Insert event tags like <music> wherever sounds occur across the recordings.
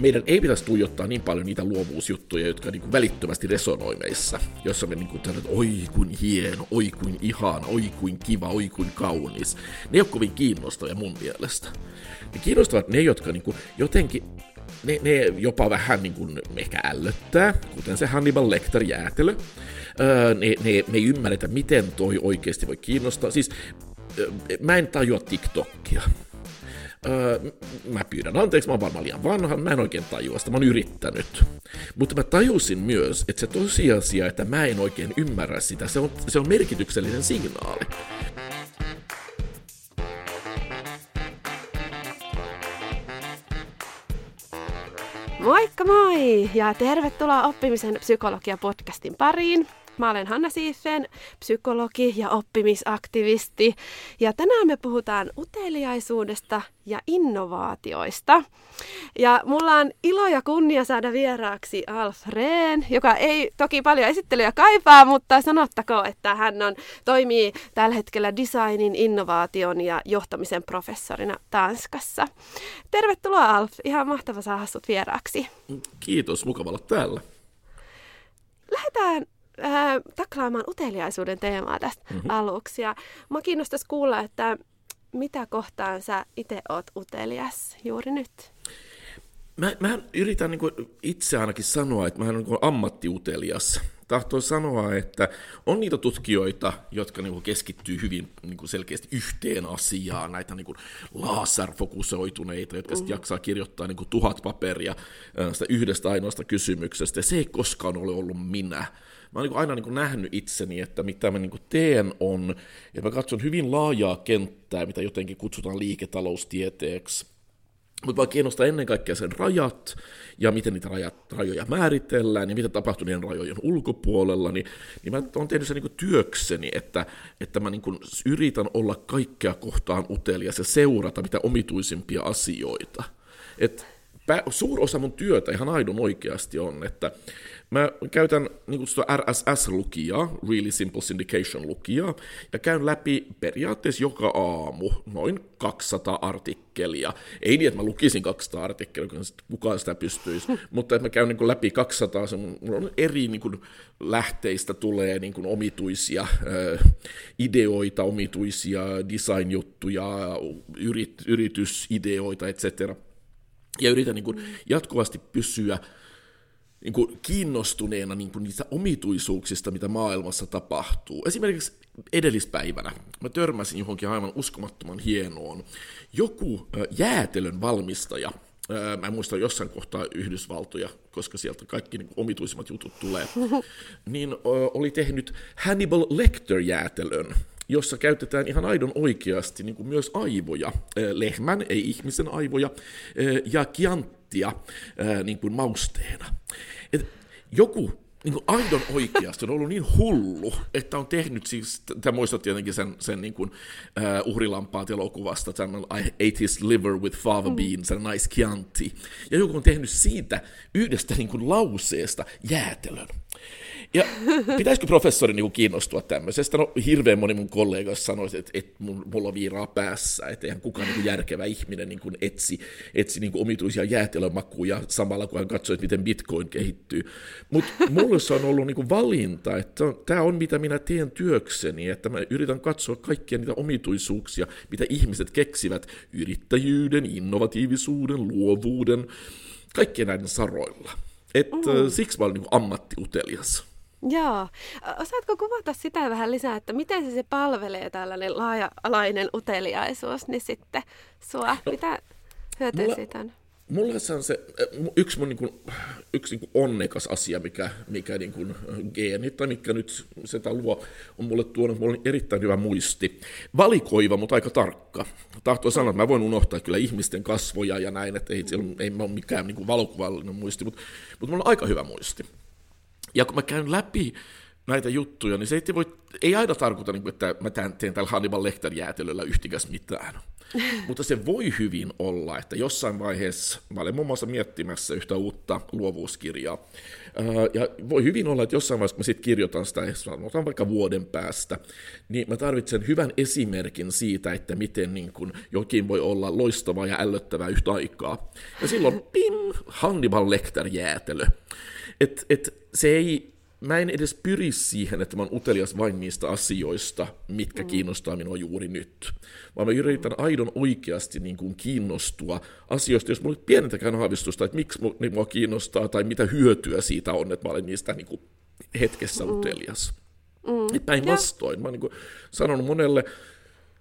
meidän ei pitäisi tuijottaa niin paljon niitä luovuusjuttuja, jotka niin kuin välittömästi resonoi meissä, jossa me niin kuin että oi kuin hieno, oi kuin ihana, oi kuin kiva, oi kuin kaunis. Ne ei ole kovin kiinnostavia mun mielestä. Ne kiinnostavat ne, jotka niin kuin jotenkin ne, ne jopa vähän niin kuin ehkä ällöttää, kuten se Hannibal Lecter jäätelö. Öö, ne, ne, me ei ymmärretä, miten toi oikeasti voi kiinnostaa. Siis mä en tajua TikTokia. Öö, mä pyydän anteeksi, mä oon varmaan liian vanha, mä en oikein tajua sitä, mä oon yrittänyt. Mutta mä tajusin myös, että se tosiasia, että mä en oikein ymmärrä sitä, se on, se on merkityksellinen signaali. Moikka moi ja tervetuloa oppimisen psykologia podcastin pariin. Mä olen Hanna Siifen, psykologi ja oppimisaktivisti. Ja tänään me puhutaan uteliaisuudesta ja innovaatioista. Ja mulla on ilo ja kunnia saada vieraaksi Alf Rehn, joka ei toki paljon esittelyä kaipaa, mutta sanottako, että hän on, toimii tällä hetkellä designin, innovaation ja johtamisen professorina Tanskassa. Tervetuloa Alf, ihan mahtava saada sut vieraaksi. Kiitos, mukava olla täällä. Lähdetään äh, taklaamaan uteliaisuuden teemaa tästä mm-hmm. aluksi. Ja mä kiinnostaisi kuulla, että mitä kohtaan sä itse oot utelias juuri nyt? Mä, mä yritän niin itse ainakin sanoa, että mä olen niin ammattiutelias. Tahtoo sanoa, että on niitä tutkijoita, jotka niin keskittyy hyvin niin selkeästi yhteen asiaan, näitä niin laserfokusoituneita, jotka mm. jaksaa kirjoittaa niin tuhat paperia sitä yhdestä ainoasta kysymyksestä, ja se ei koskaan ole ollut minä mä oon niin aina niin nähnyt itseni, että mitä mä niin teen on, että mä katson hyvin laajaa kenttää, mitä jotenkin kutsutaan liiketaloustieteeksi, mutta vaan kiinnostaa ennen kaikkea sen rajat ja miten niitä rajat, rajoja määritellään ja mitä tapahtuu niiden rajojen ulkopuolella, niin, niin mä oon tehnyt sen niin työkseni, että, että mä niin yritän olla kaikkea kohtaan utelias ja seurata mitä omituisimpia asioita. Et suur osa mun työtä ihan aidon oikeasti on, että Mä käytän niin RSS-lukijaa, Really Simple Syndication-lukijaa, ja käyn läpi periaatteessa joka aamu noin 200 artikkelia. Ei niin, että mä lukisin 200 artikkelia, kun kukaan sitä pystyisi, <laughs> mutta että mä käyn niin läpi 200, se on eri niin kuin, lähteistä tulee niin kuin, omituisia äh, ideoita, omituisia design-juttuja, yrit, yritysideoita, etc. Ja yritän niin kuin, jatkuvasti pysyä niin kuin kiinnostuneena niin kuin niistä omituisuuksista, mitä maailmassa tapahtuu. Esimerkiksi edellispäivänä mä törmäsin johonkin aivan uskomattoman hienoon. Joku jäätelön valmistaja, mä en muista jossain kohtaa Yhdysvaltoja, koska sieltä kaikki niin omituisimmat jutut tulee, <laughs> niin oli tehnyt Hannibal Lecter-jäätelön, jossa käytetään ihan aidon oikeasti niin kuin myös aivoja, lehmän, ei ihmisen aivoja, ja kianttia niin kuin mausteena. Et joku niin kuin aidon oikeasti on ollut niin hullu, että on tehnyt siis, tämä muistat tietenkin sen, sen niin kuin, uh, uhrilampaat elokuvasta, tämän I ate his liver with fava mm. beans sen nice chianti, ja joku on tehnyt siitä yhdestä niin kuin lauseesta jäätelön. Ja pitäisikö professori niin kiinnostua tämmöisestä? No hirveän moni mun kollegoista sanoi, että, että mulla on viiraa päässä, että eihän kukaan niin järkevä ihminen niin kuin etsi, etsi niin kuin omituisia jäätelömakuja samalla kun hän katsoi, että miten bitcoin kehittyy. Mutta mulle se on ollut niin kuin valinta, että tämä on mitä minä teen työkseni, että mä yritän katsoa kaikkia niitä omituisuuksia, mitä ihmiset keksivät yrittäjyyden, innovatiivisuuden, luovuuden, kaikkien näiden saroilla. Että mm. siksi mä olen niin ammattiutelias. Joo. Osaatko kuvata sitä vähän lisää, että miten se, se palvelee tällainen laaja-alainen uteliaisuus, niin sitten sua? No, Mitä hyötyä mulla, siitä on? Mulla se on se, yksi mun niin kuin, yksi niin kuin onnekas asia, mikä, mikä niin kuin geeni, tai mikä nyt sitä luo, on mulle tuonut, mulla on erittäin hyvä muisti. Valikoiva, mutta aika tarkka. Tahtoo sanoa, että mä voin unohtaa kyllä ihmisten kasvoja ja näin, että ei, ei ole mikään niin kuin valokuvallinen muisti, mutta, mutta mulla on aika hyvä muisti. Ja kun mä käyn läpi näitä juttuja, niin se ei, voi, ei aina tarkoita, niin että mä teen tällä Hannibal Lecter-jäätelöllä yhtikäs mitään. <laughs> Mutta se voi hyvin olla, että jossain vaiheessa, mä olen muun muassa miettimässä yhtä uutta luovuuskirjaa, ja voi hyvin olla, että jossain vaiheessa, kun mä sitten kirjoitan sitä, sanotaan vaikka vuoden päästä, niin mä tarvitsen hyvän esimerkin siitä, että miten niin kun jokin voi olla loistavaa ja ällöttävää yhtä aikaa. Ja silloin, pin, Hannibal Lecter-jäätelö. Et, et, se ei mä en edes pyri siihen, että mä oon utelias vain niistä asioista, mitkä mm. kiinnostaa minua juuri nyt. Vaan mä yritän aidon oikeasti niin kuin kiinnostua asioista, jos mulla ei pienentäkään aavistusta, että miksi niin mua kiinnostaa tai mitä hyötyä siitä on, että mä olen niistä niin kuin hetkessä mm. utelias. Mm. Päinvastoin. Mä oon niin sanonut monelle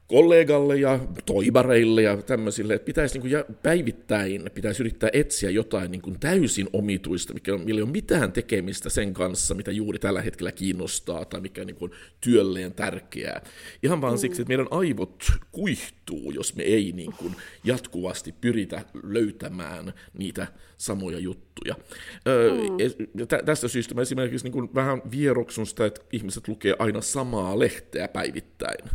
kollegalle ja toibareille ja tämmöisille, että pitäisi niin kuin päivittäin pitäisi yrittää etsiä jotain niin kuin täysin omituista, mikä on, millä ei ole mitään tekemistä sen kanssa, mitä juuri tällä hetkellä kiinnostaa tai mikä niin kuin työlleen tärkeää. Ihan vaan mm. siksi, että meidän aivot kuihtuu, jos me ei niin kuin jatkuvasti pyritä löytämään niitä samoja juttuja. Mm. Tä, tästä syystä mä esimerkiksi niin kuin vähän vieroksun sitä, että ihmiset lukee aina samaa lehteä päivittäin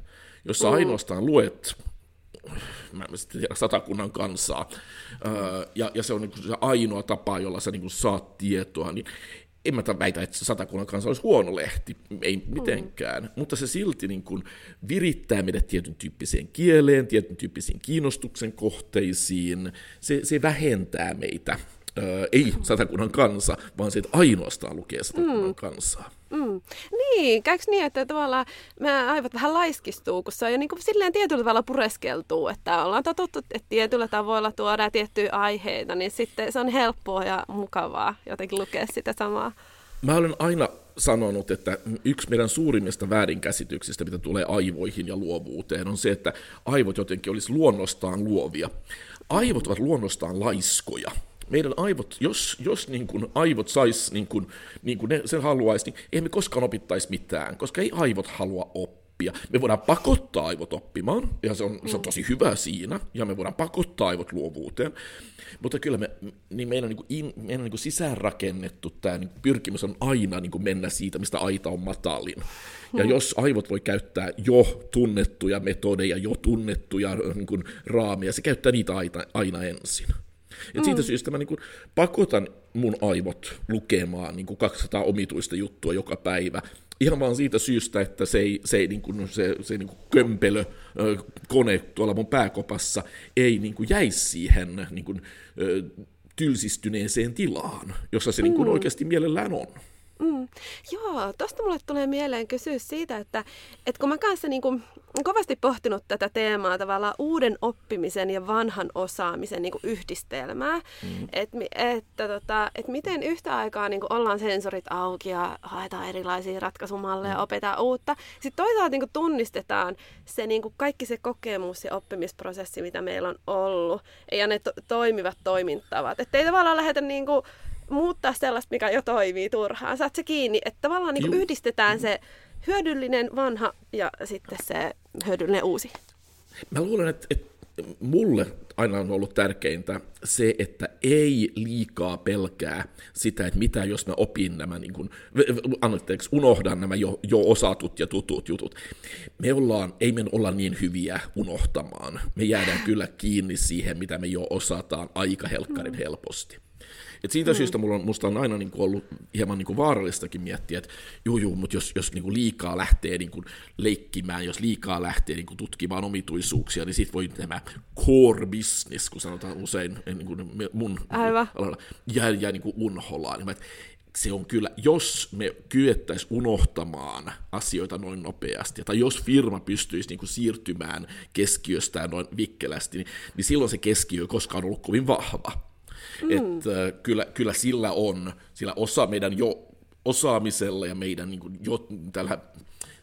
jos sä mm. ainoastaan luet mä en tiedä, satakunnan kansaa, ja, ja se on niin se ainoa tapa, jolla sä niin saat tietoa, niin en mä väitä, että se satakunnan kanssa olisi huono lehti, ei mitenkään, mm. mutta se silti niin kuin virittää meidät tietyn tyyppiseen kieleen, tietyn tyyppisiin kiinnostuksen kohteisiin, se, se vähentää meitä Öö, ei satakunnan kansa, vaan se, että ainoastaan lukee satakunnan mm. kansaa. Mm. Niin, käykö niin, että tavallaan mä aivot vähän laiskistuu, kun se on jo niin kuin silleen tietyllä tavalla pureskeltuu, että ollaan totuttu, että tietyllä tavoilla tuodaan tiettyjä aiheita, niin sitten se on helppoa ja mukavaa jotenkin lukea sitä samaa. Mä olen aina sanonut, että yksi meidän suurimmista väärinkäsityksistä, mitä tulee aivoihin ja luovuuteen, on se, että aivot jotenkin olisi luonnostaan luovia. Aivot ovat luonnostaan laiskoja meidän aivot, jos, jos niin kuin aivot sais niin kuin, niin kuin ne sen haluaisi, niin ei me koskaan opittaisi mitään, koska ei aivot halua oppia. Me voidaan pakottaa aivot oppimaan, ja se on, se on tosi hyvä siinä, ja me voidaan pakottaa aivot luovuuteen, mutta kyllä me, niin meidän, niin kuin in, meidän niin kuin sisäänrakennettu tämä niin pyrkimys on aina niin kuin mennä siitä, mistä aita on matalin. Ja mm. jos aivot voi käyttää jo tunnettuja metodeja, jo tunnettuja niin kuin raameja, se käyttää niitä aina, aina ensin. Ja mm. siitä syystä mä niin kuin pakotan mun aivot lukemaan niin kuin 200 omituista juttua joka päivä. Ihan vaan siitä syystä, että se, ei, se, ei, niin kuin, se, se niin kuin kömpelö kone tuolla mun pääkopassa ei niin kuin jäisi siihen niin kuin, tylsistyneeseen tilaan, jossa se niin kuin mm. oikeasti mielellään on. Mm. Joo, tosta mulle tulee mieleen kysyä siitä, että, että kun mä kanssa niin kuin, kovasti pohtinut tätä teemaa tavallaan uuden oppimisen ja vanhan osaamisen niin kuin yhdistelmää, mm. että että tota, et miten yhtä aikaa niin kuin ollaan sensorit auki ja haetaan erilaisia ratkaisumalleja, mm. opetaan uutta. Sitten toisaalta niin kuin tunnistetaan se niin kuin kaikki se kokemus ja oppimisprosessi, mitä meillä on ollut, ja ne to- toimivat toimintavat. Että ei tavallaan lähdetä niin kuin muuttaa sellaista, mikä jo toimii turhaan. Saat se kiinni, että tavallaan niin yhdistetään se hyödyllinen vanha ja sitten se hyödyllinen uusi. Mä luulen, että, että mulle aina on ollut tärkeintä se, että ei liikaa pelkää sitä, että mitä jos mä opin nämä, niin kuin, anteeksi, unohdan nämä jo, jo osatut ja tutut jutut. Me ollaan, ei me olla niin hyviä unohtamaan. Me jäädään kyllä kiinni siihen, mitä me jo osataan aika helkkarin helposti. Et siitä mm. syystä mulla on, musta on aina niin kuin ollut hieman niin kuin vaarallistakin miettiä, että juu, juu mutta jos, jos niin kuin liikaa lähtee niin kuin leikkimään, jos liikaa lähtee niin kuin tutkimaan omituisuuksia, niin sitten voi tämä core business, kun sanotaan usein niin kuin mun Aivan. alalla, jää, jää niin kuin unholaan. Niin se on kyllä, jos me kyettäisiin unohtamaan asioita noin nopeasti, tai jos firma pystyisi niin kuin siirtymään keskiöstään noin vikkelästi, niin, niin silloin se keskiö ei koskaan ollut kovin vahva. Mm. Että äh, kyllä, kyllä sillä on, sillä osa meidän jo osaamisella ja meidän niin kuin, jo tällä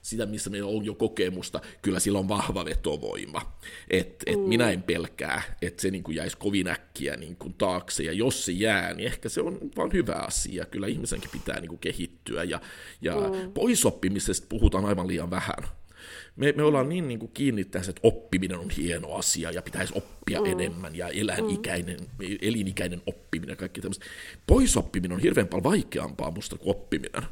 sitä, missä meillä on jo kokemusta, kyllä sillä on vahva vetovoima. Et, et mm. Minä en pelkää, että se niin kuin jäisi kovin äkkiä niin kuin taakse, ja jos se jää, niin ehkä se on vaan hyvä asia. Kyllä ihmisenkin pitää niin kuin kehittyä, ja, ja mm. poisoppimisesta puhutaan aivan liian vähän me, me ollaan niin, niin kuin kiinni tässä, että oppiminen on hieno asia ja pitäisi oppia mm. enemmän ja elinikäinen, mm. elinikäinen oppiminen ja kaikki tämmöistä. Poisoppiminen on hirveän paljon vaikeampaa musta kuin oppiminen.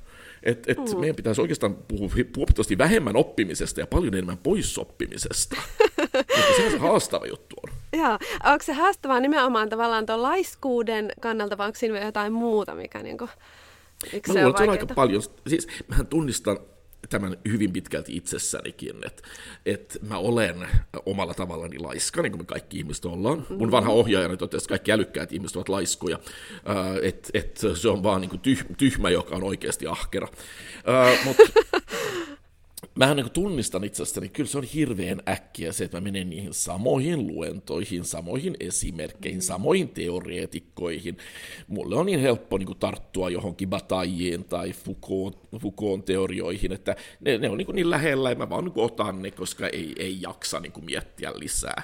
Että et mm. meidän pitäisi oikeastaan puhua huomattavasti vähemmän oppimisesta ja paljon enemmän poissoppimisesta. <laughs> Se on se haastava juttu on. Joo. Onko se haastavaa nimenomaan tavallaan tuon laiskuuden kannalta, vai onko siinä jotain muuta, mikä niinku, Mä luulen, että se on aika paljon. Siis mähän tunnistan tämän hyvin pitkälti itsessänikin, että, että mä olen omalla tavallani laiska, niin kuin me kaikki ihmiset ollaan. Mun vanha ohjaajani totesi, että kaikki älykkäät ihmiset ovat laiskoja, että että se on vaan niin tyh, tyhmä, joka on oikeasti ahkera. Mutta <laughs> mä niin tunnistan itsestäni, kyllä se on hirveän äkkiä se, että mä menen niihin samoihin luentoihin, samoihin esimerkkeihin, samoihin teoreetikkoihin. Mulle on niin helppo niin tarttua johonkin Bataillien tai Foucault, Foucault teorioihin, että ne, ne on niin, niin lähellä ja mä vaan niin otan ne, koska ei, ei jaksa niin miettiä lisää.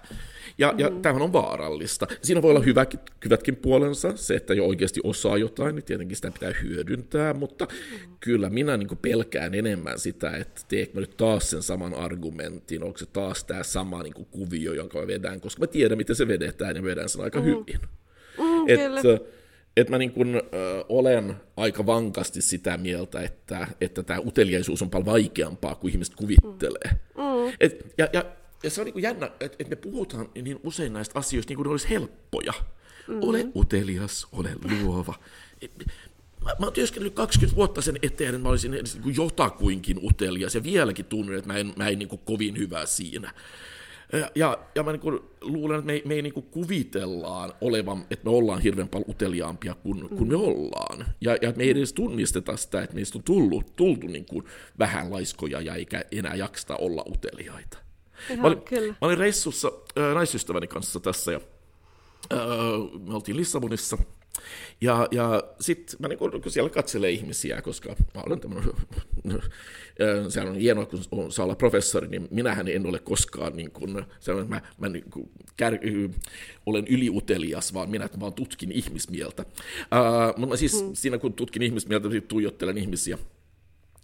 Ja, mm-hmm. ja tämähän on vaarallista. Siinä voi olla hyväkin, hyvätkin puolensa, se, että jo oikeasti osaa jotain, niin tietenkin sitä pitää hyödyntää, mutta mm-hmm. kyllä minä niin pelkään enemmän sitä, että teekö nyt taas sen saman argumentin, onko se taas tämä sama niin kuin kuvio, jonka mä vedän, koska mä tiedän, miten se vedetään ja vedän sen aika mm. hyvin. Mm, että et mä niin kun, ö, olen aika vankasti sitä mieltä, että, että tämä uteliaisuus on paljon vaikeampaa kuin ihmiset kuvittelee. Mm. mm. Et, ja, ja, ja se on niin jännä, että et me puhutaan niin usein näistä asioista niin kuin ne olisi helppoja. Mm. Ole utelias, ole luova mä, mä oon työskennellyt 20 vuotta sen eteen, että mä olisin edes niin jotakuinkin utelias ja vieläkin tunnen, että mä en, mä en niin kuin kovin hyvä siinä. Ja, ja, mä niin luulen, että me, me ei niin kuin kuvitellaan olevan, että me ollaan hirveän paljon uteliaampia kuin, mm. kuin me ollaan. Ja, ja me ei edes tunnisteta sitä, että meistä on tullut, tultu niin kuin vähän laiskoja ja eikä enää jaksta olla uteliaita. Ihan, mä, olin, kyllä. mä olin reissussa äh, naisystäväni kanssa tässä ja äh, me oltiin Lissabonissa – ja, ja sitten mä niin kun, siellä katselee ihmisiä, koska mä olen tämmöinen, se on hienoa, kun on, saa olla professori, niin minähän en ole koskaan niin kun, että mä, mä niin kun, kär, olen yliutelias, vaan minä vaan tutkin ihmismieltä. Uh, mutta siis hmm. siinä kun tutkin ihmismieltä, niin tuijottelen ihmisiä.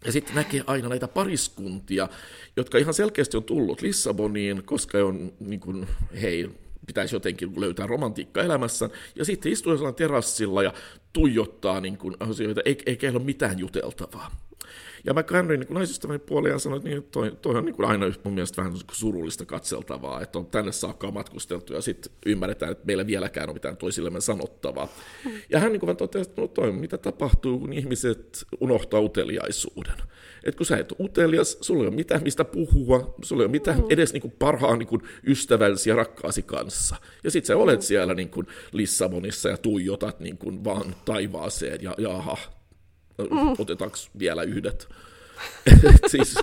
Ja sitten näkee aina näitä pariskuntia, jotka ihan selkeästi on tullut Lissaboniin, koska on niin kuin, hei, pitäisi jotenkin löytää romantiikka elämässä, ja sitten istuu terassilla ja tuijottaa niin kuin asioita, eikä, eikä ole mitään juteltavaa. Ja mä käännyin niin naisystäväni puoleen ja sanoin, että niin, toi, toi on niin aina mun mielestä vähän surullista katseltavaa, että on tänne saakka matkusteltu ja sitten ymmärretään, että meillä vieläkään on mitään toisillemme sanottavaa. Hmm. Ja hän niin totesi, että no toi, mitä tapahtuu, kun ihmiset unohtaa uteliaisuuden. Että kun sä et ole utelias, sulla ei ole mitään mistä puhua, sulla ei ole mitään mm. edes niin kuin parhaan niin kuin ystävällisi ja rakkaasi kanssa. Ja sit sä olet mm. siellä niin kuin Lissabonissa ja tuijotat niin kuin vaan taivaaseen ja jaha, mm. otetaanko vielä yhdet? <laughs> siis...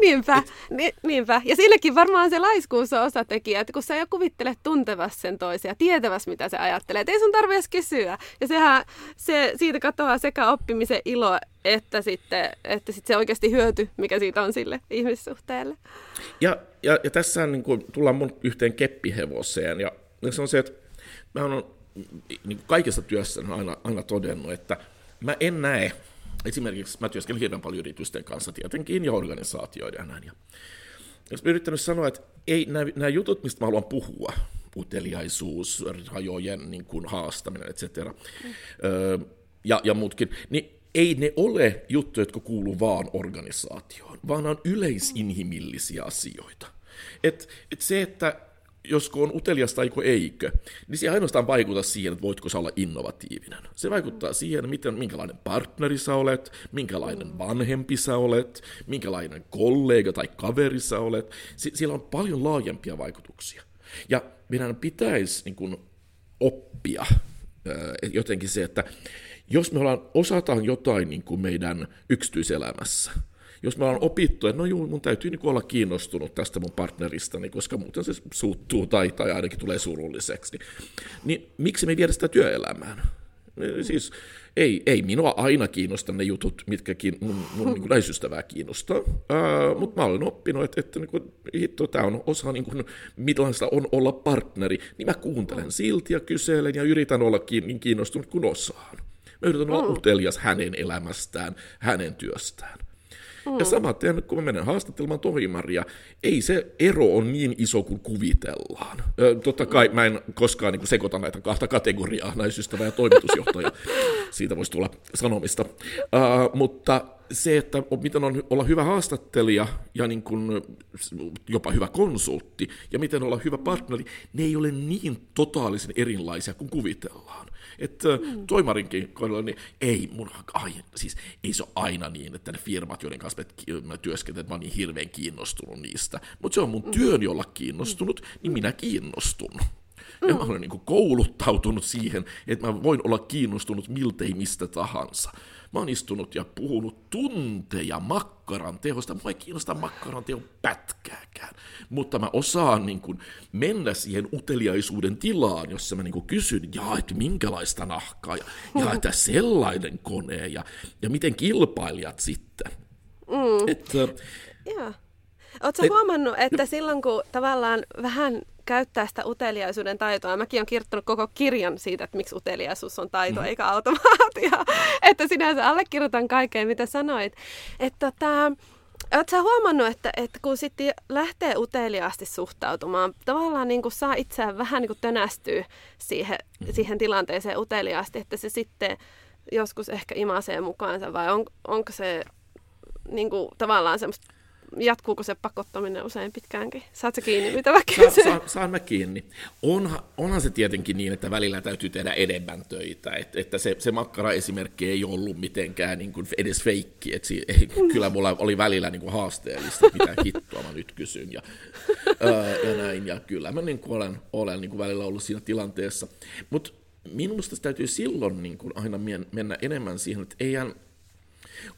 niinpä, ni, niinpä. Ja sillekin varmaan se laiskuus on osatekijä, että kun sä jo kuvittelet tuntevas sen toisen ja tietäväs, mitä se ajattelee, ei sun tarvitse kysyä. Ja sehän, se, siitä katoaa sekä oppimisen ilo, että sitten, että sitten se oikeasti hyöty, mikä siitä on sille ihmissuhteelle. Ja, ja, ja tässä niin kuin, tullaan mun yhteen keppihevoseen, ja se on se, että mä oon niin kaikessa työssä aina, aina todennut, että mä en näe esimerkiksi mä työskentelen hirveän paljon yritysten kanssa tietenkin ja organisaatioiden ja näin. Ja jos mä yrittänyt sanoa, että ei nämä, nämä jutut, mistä mä haluan puhua, uteliaisuus, rajojen niin kuin haastaminen, etc. Mm. Öö, ja, ja muutkin, niin ei ne ole juttuja, jotka kuuluu vaan organisaatioon, vaan on yleisinhimillisiä asioita. Et, et se, että josko on utelias tai eikö, niin se ei ainoastaan vaikuta siihen, että voitko sä olla innovatiivinen. Se vaikuttaa siihen, miten, minkälainen partneri sä olet, minkälainen vanhempi sä olet, minkälainen kollega tai kaveri sä olet. Sillä on paljon laajempia vaikutuksia. Ja meidän pitäisi niin kuin, oppia jotenkin se, että jos me ollaan, osataan jotain niin kuin meidän yksityiselämässä, jos mä oon opittu, että no juu, mun täytyy niin olla kiinnostunut tästä mun partneristani, koska muuten se suuttuu tai, tai ainakin tulee surulliseksi, niin, niin miksi me ei viedä sitä työelämään? Siis ei, ei minua aina kiinnosta ne jutut, mitkä kiin, mun, mun niin läheisystävää kiinnostaa, mutta mä olen oppinut, että, että niin kuin, hitto, tämä on osa, niin kuin, millaista on olla partneri, niin mä kuuntelen silti ja kyselen ja yritän olla niin kiinnostunut kuin osaan. Mä yritän olla utelias hänen elämästään, hänen työstään. Mm. Ja samaten, kun mä menen haastattelemaan Tohimaria, ei se ero ole niin iso kuin kuvitellaan. Totta kai mä en koskaan niin sekoita näitä kahta kategoriaa, naisystävä ja toimitusjohtaja. Siitä voisi tulla sanomista. Uh, mutta se, että miten on olla hyvä haastattelija ja niin kuin jopa hyvä konsultti ja miten olla hyvä partneri, ne ei ole niin totaalisen erilaisia kuin kuvitellaan. Että mm. toimarinkin kohdalla, niin ei mun, ai, siis ei se ole aina niin, että ne firmat, joiden kanssa mä työskentelen, mä oon niin hirveän kiinnostunut niistä. Mutta se on mun mm. työn, jolla kiinnostunut, niin minä kiinnostun. Ja mä olen niin kouluttautunut siihen, että mä voin olla kiinnostunut miltei mistä tahansa. Mä oon istunut ja puhunut tunteja makkaran tehosta. Mua ei kiinnosta makkaran teon pätkääkään. Mutta mä osaan niin kuin mennä siihen uteliaisuuden tilaan, jossa mä niin kuin kysyn, ja että minkälaista nahkaa, ja, ja että sellainen kone, ja, ja miten kilpailijat sitten. Mm. Että, yeah. Oletko huomannut, että silloin kun tavallaan vähän käyttää sitä uteliaisuuden taitoa. Mäkin olen kirjoittanut koko kirjan siitä, että miksi uteliaisuus on taito mm. eikä automaatio. <laughs> että sinänsä allekirjoitan kaikkea, mitä sanoit. Että tota, Oletko huomannut, että, että kun sitten lähtee uteliaasti suhtautumaan, tavallaan niin kuin saa itseään vähän niin kuin tönästyä siihen, mm. siihen tilanteeseen uteliaasti, että se sitten joskus ehkä imasee mukaansa vai on, onko se niin kuin, tavallaan semmoista jatkuuko se pakottaminen usein pitkäänkin? Saatko kiinni, mitä mä Sa, saan, saan mä kiinni. Onhan, onhan se tietenkin niin, että välillä täytyy tehdä enemmän töitä. Et, että se, se makkara-esimerkki ei ollut mitenkään niin kuin edes feikki. Et si, ei, kyllä mulla oli välillä niin kuin haasteellista, mitä hittoa mä nyt kysyn. Ja, ää, ja näin, ja kyllä mä niin kuin olen, olen niin kuin välillä ollut siinä tilanteessa. Mutta minusta täytyy silloin niin kuin aina mennä enemmän siihen, että eihän,